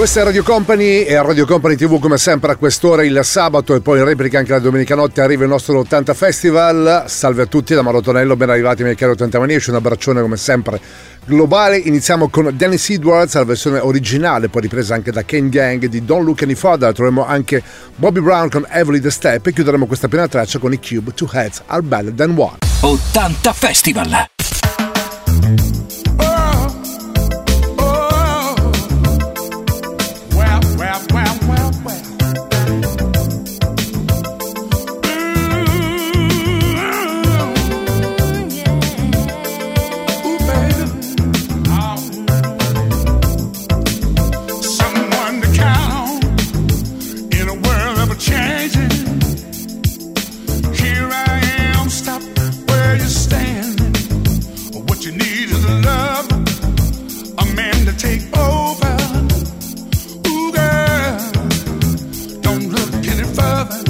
Questa è Radio Company e Radio Company TV come sempre a quest'ora il sabato e poi in replica anche la domenica notte arriva il nostro 80 Festival. Salve a tutti da Mauro Tonello, ben arrivati miei cari 80 maniaci, un abbraccione come sempre globale. Iniziamo con Dennis Edwards, la versione originale, poi ripresa anche da Kane Gang di Don't Look Any Further. Troveremo anche Bobby Brown con Everly The Step e chiuderemo questa prima traccia con i Cube Two Heads Are Better Than One. 80 Festival! lover.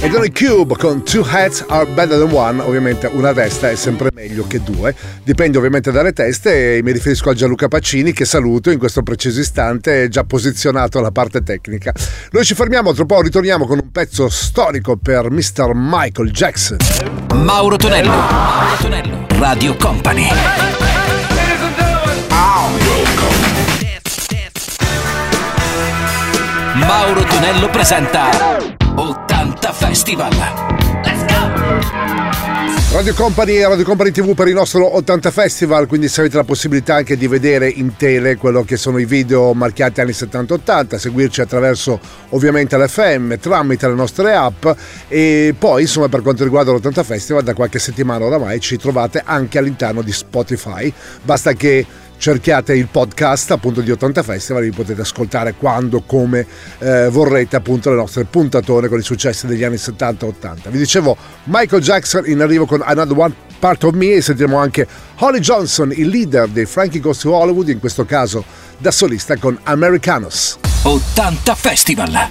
Erano i Cube con Two Heads Are Better Than One, ovviamente una testa è sempre meglio che due, dipende ovviamente dalle teste e mi riferisco a Gianluca Pacini che saluto in questo preciso istante, già posizionato alla parte tecnica. Noi ci fermiamo, tra poco ritorniamo con un pezzo storico per Mr. Michael Jackson. Mauro Tonello, Mauro Tonello, Radio Company. Mauro Tonello presenta 80 Festival. Let's go! Radio Company e Radio Company TV per il nostro 80 Festival, quindi se avete la possibilità anche di vedere in tele quello che sono i video marchiati anni 70-80, seguirci attraverso ovviamente l'FM tramite le nostre app e poi insomma per quanto riguarda l'80 Festival da qualche settimana oramai ci trovate anche all'interno di Spotify, basta che cerchiate il podcast appunto di 80 Festival, vi potete ascoltare quando, come eh, vorrete appunto le nostre puntatone con i successi degli anni 70-80. Vi dicevo Michael Jackson in arrivo con Another One Part of Me e sentiremo anche Holly Johnson, il leader dei Frankie Goes to Hollywood, in questo caso da solista con Americanos. 80 Festival.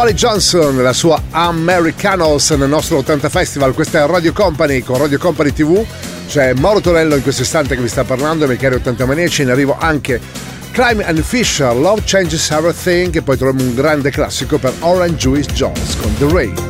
Holly Johnson, la sua Americanos nel nostro 80 Festival, questa è Radio Company con Radio Company TV, c'è Mauro Torello in questo istante che vi sta parlando, miei cari 80 maniaci, in arrivo anche Crime and Fisher, Love Changes Everything e poi troviamo un grande classico per Orange Juice Jones con The Rain.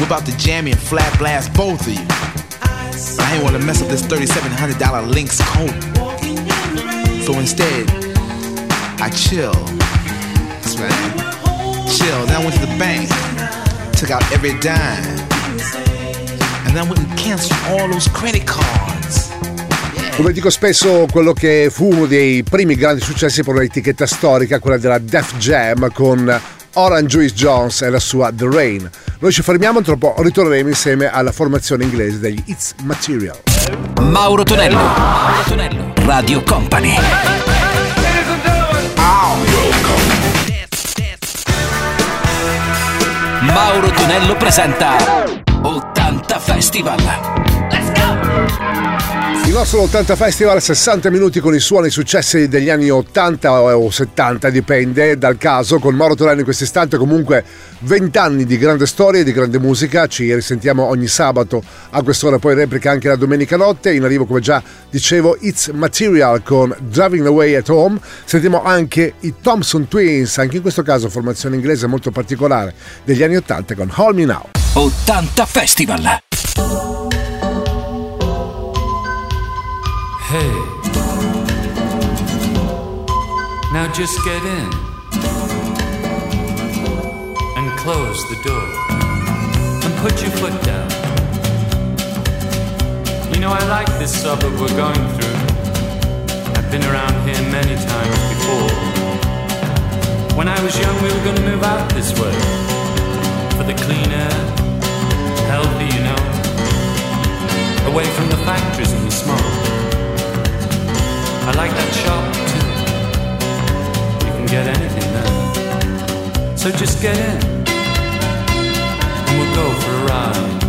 Whip out the jammy and flat blast both of you. I ain't want to mess up this $3,700 Lynx coat. So instead, I chill. That's right. Chill. Then I went to the bank, took out every dime, and then I went and canceled all those credit cards. Come dico spesso, quello che fu uno dei primi grandi successi per un'etichetta storica, quella della Def Jam con Orange Juice Jones e la sua The Rain. Noi ci fermiamo, tra poco ritorneremo insieme alla formazione inglese degli It's Material. Mauro Tonello. Mauro Tonello. Radio Company. Mauro Tonello presenta 80 Festival. Il nostro 80 Festival, 60 minuti con i suoni successi degli anni 80 o 70, dipende dal caso. Con Mauro Tonello in questo istante comunque 20 anni di grande storia e di grande musica. Ci risentiamo ogni sabato a quest'ora, poi replica anche la domenica notte. In arrivo, come già dicevo, It's Material con Driving Away at Home. Sentiamo anche i Thompson Twins, anche in questo caso formazione inglese molto particolare degli anni 80 con Hold Me Now. 80 Festival. I just get in and close the door and put your foot down? You know, I like this suburb we're going through. I've been around here many times before. When I was young, we were going to move out this way for the clean air, healthy, you know, away from the factories and the smoke. I like that shop can get anything done. So just get in, and we'll go for a ride.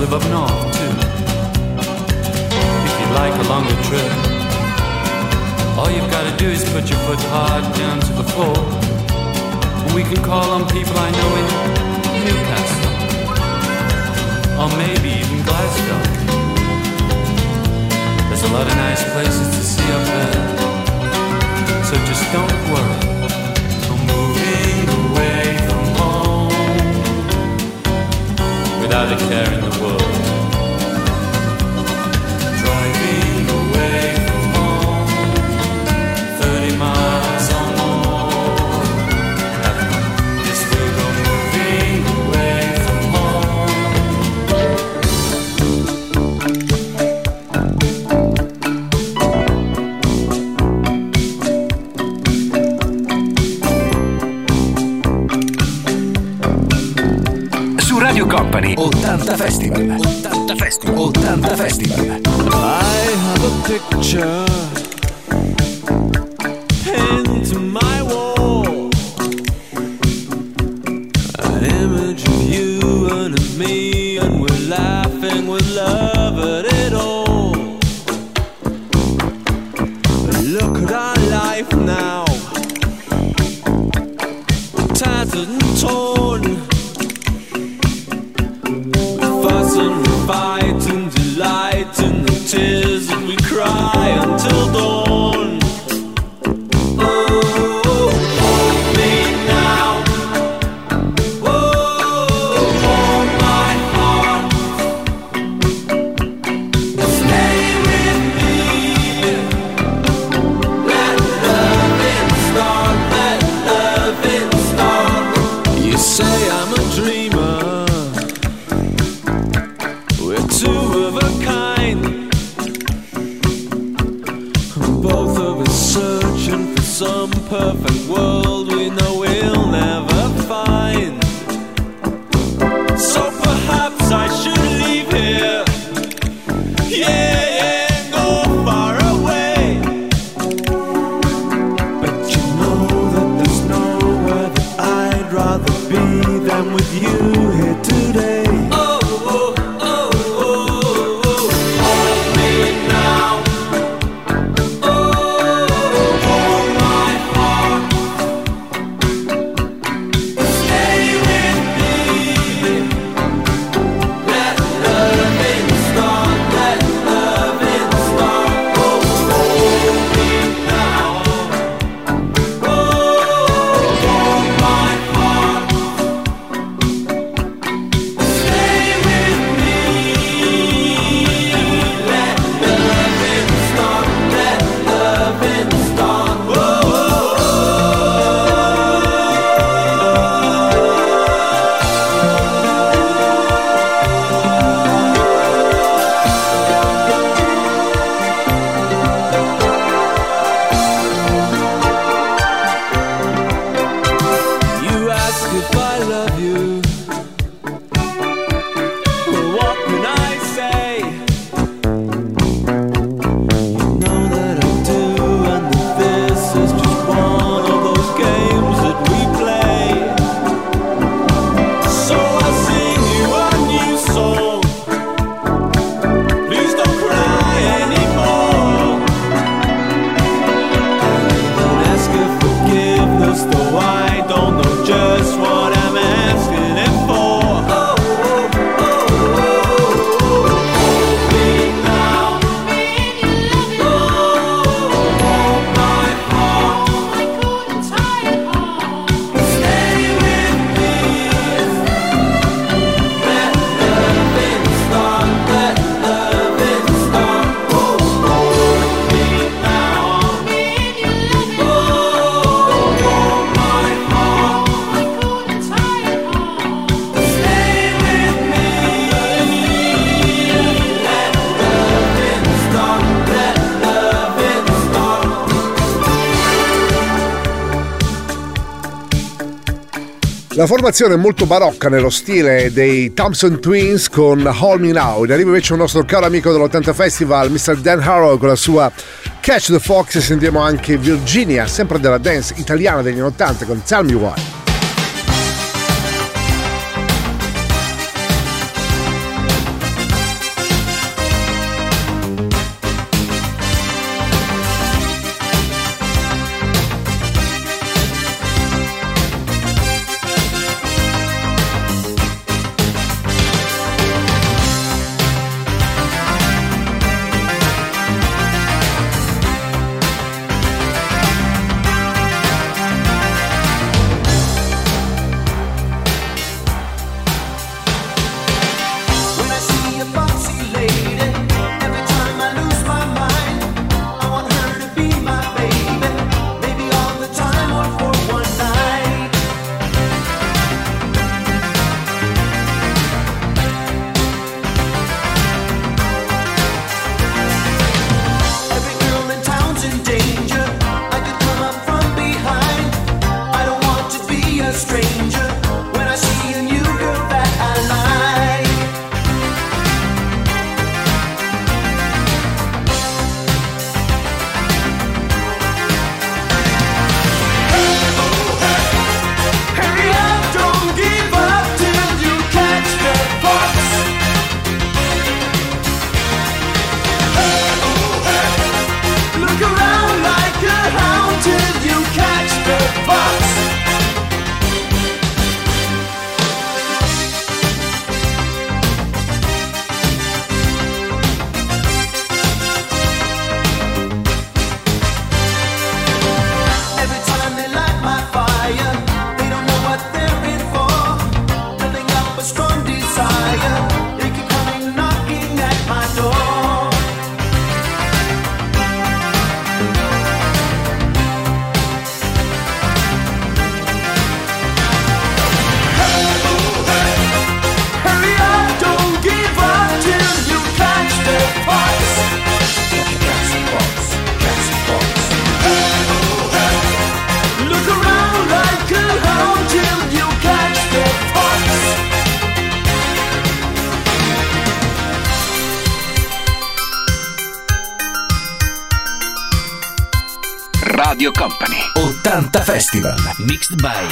live up north too. If you'd like a longer trip, all you've got to do is put your foot hard down to the floor. And we can call on people I know in Newcastle, or maybe even Glasgow. There's a lot of nice places to see up there, so just don't worry. I'm moving away. without a care in the world. laughing with love. La formazione è molto barocca nello stile dei Thompson Twins con Hold Me Now. In arrivo invece un nostro caro amico dell'80 Festival, Mr. Dan Harrow con la sua Catch the Fox e sentiamo anche Virginia, sempre della dance italiana degli anni 80 con Tell Me Why. mixed by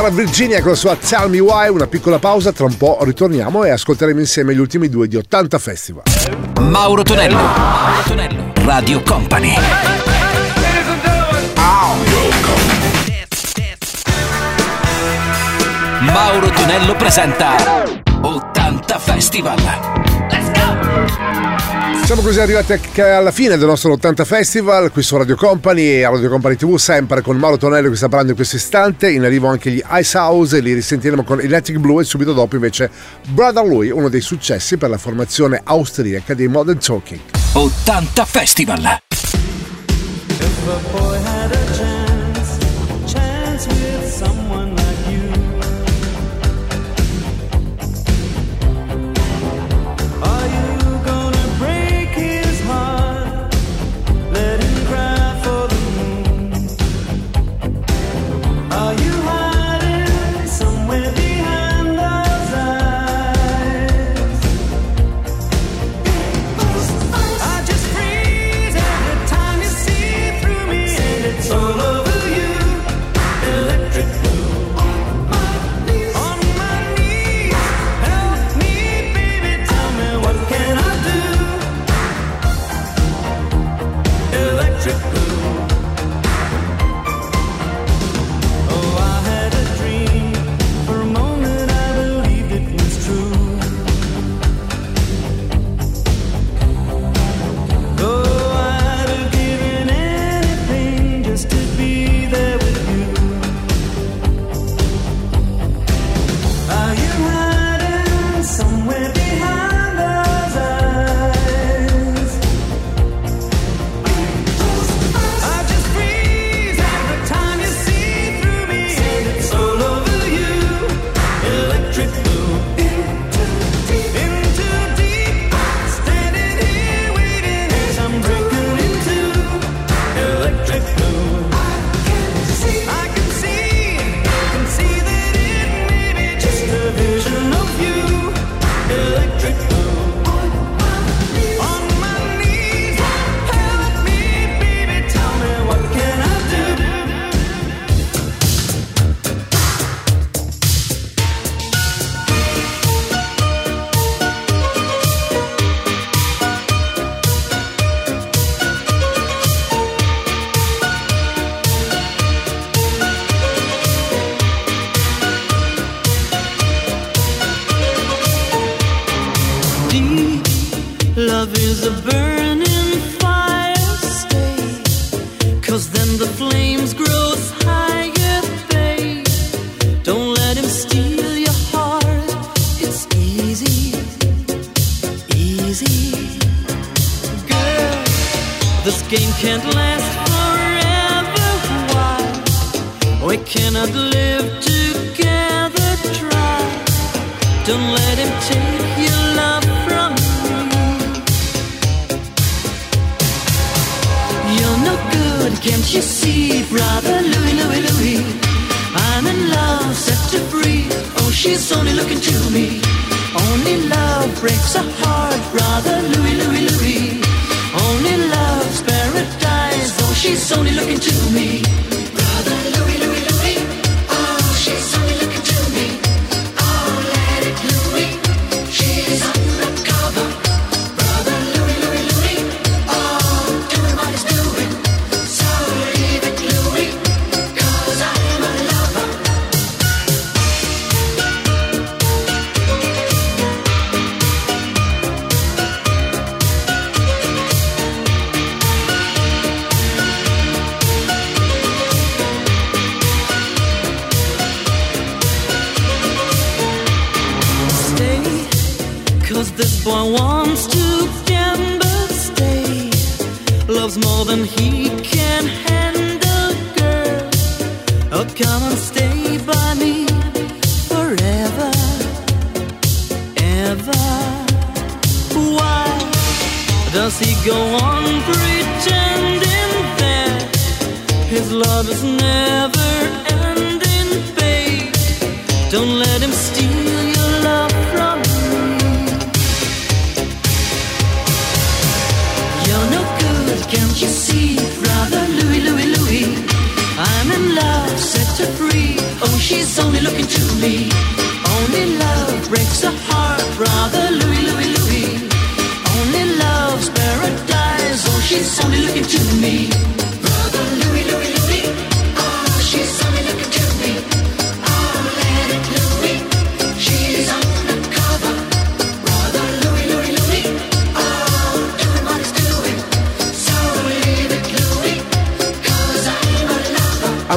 era Virginia con la sua Tell Me Why, una piccola pausa, tra un po' ritorniamo e ascolteremo insieme gli ultimi due di 80 Festival. Mauro Tonello, Mauro Tonello, Radio Company. Mauro Tonello presenta 80 Festival. Siamo così arrivati alla fine del nostro 80 Festival qui su Radio Company e a Radio Company TV sempre con Mauro Tonello che sta parlando in questo istante. In arrivo anche gli Ice House e li risentiremo con Electric Blue e subito dopo invece Brother Louie uno dei successi per la formazione austriaca dei Modern Talking. 80 Festival. She's only looking to me. Only love breaks a heart, brother Louie, Louie, Louie. Only love's paradise, though she's only looking to me. you see, brother Louie, Louie, Louie? I'm in love, set to free. Oh, she's only looking to me.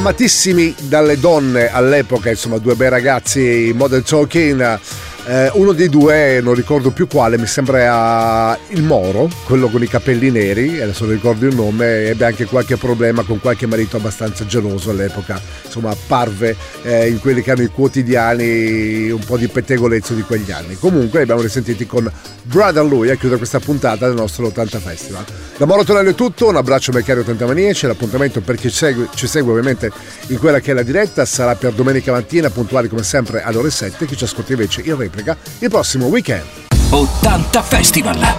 Amatissimi dalle donne all'epoca, insomma, due bei ragazzi modern talking. Eh, uno dei due, non ricordo più quale, mi sembra il Moro, quello con i capelli neri, adesso non ricordo il nome, ebbe anche qualche problema con qualche marito abbastanza geloso all'epoca, insomma apparve eh, in quelli che erano i quotidiani un po' di pettegolezzo di quegli anni. Comunque li abbiamo risentiti con Brother Lui a chiudere questa puntata del nostro 80 Festival. Da Moro Tonello è tutto, un abbraccio ai Cari 80 Maniaci, l'appuntamento per chi segue- ci segue ovviamente in quella che è la diretta sarà per domenica mattina, puntuali come sempre alle ore 7, chi ci ascolta invece in replica il prossimo weekend. 80 Festival.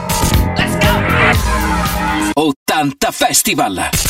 80 Festival.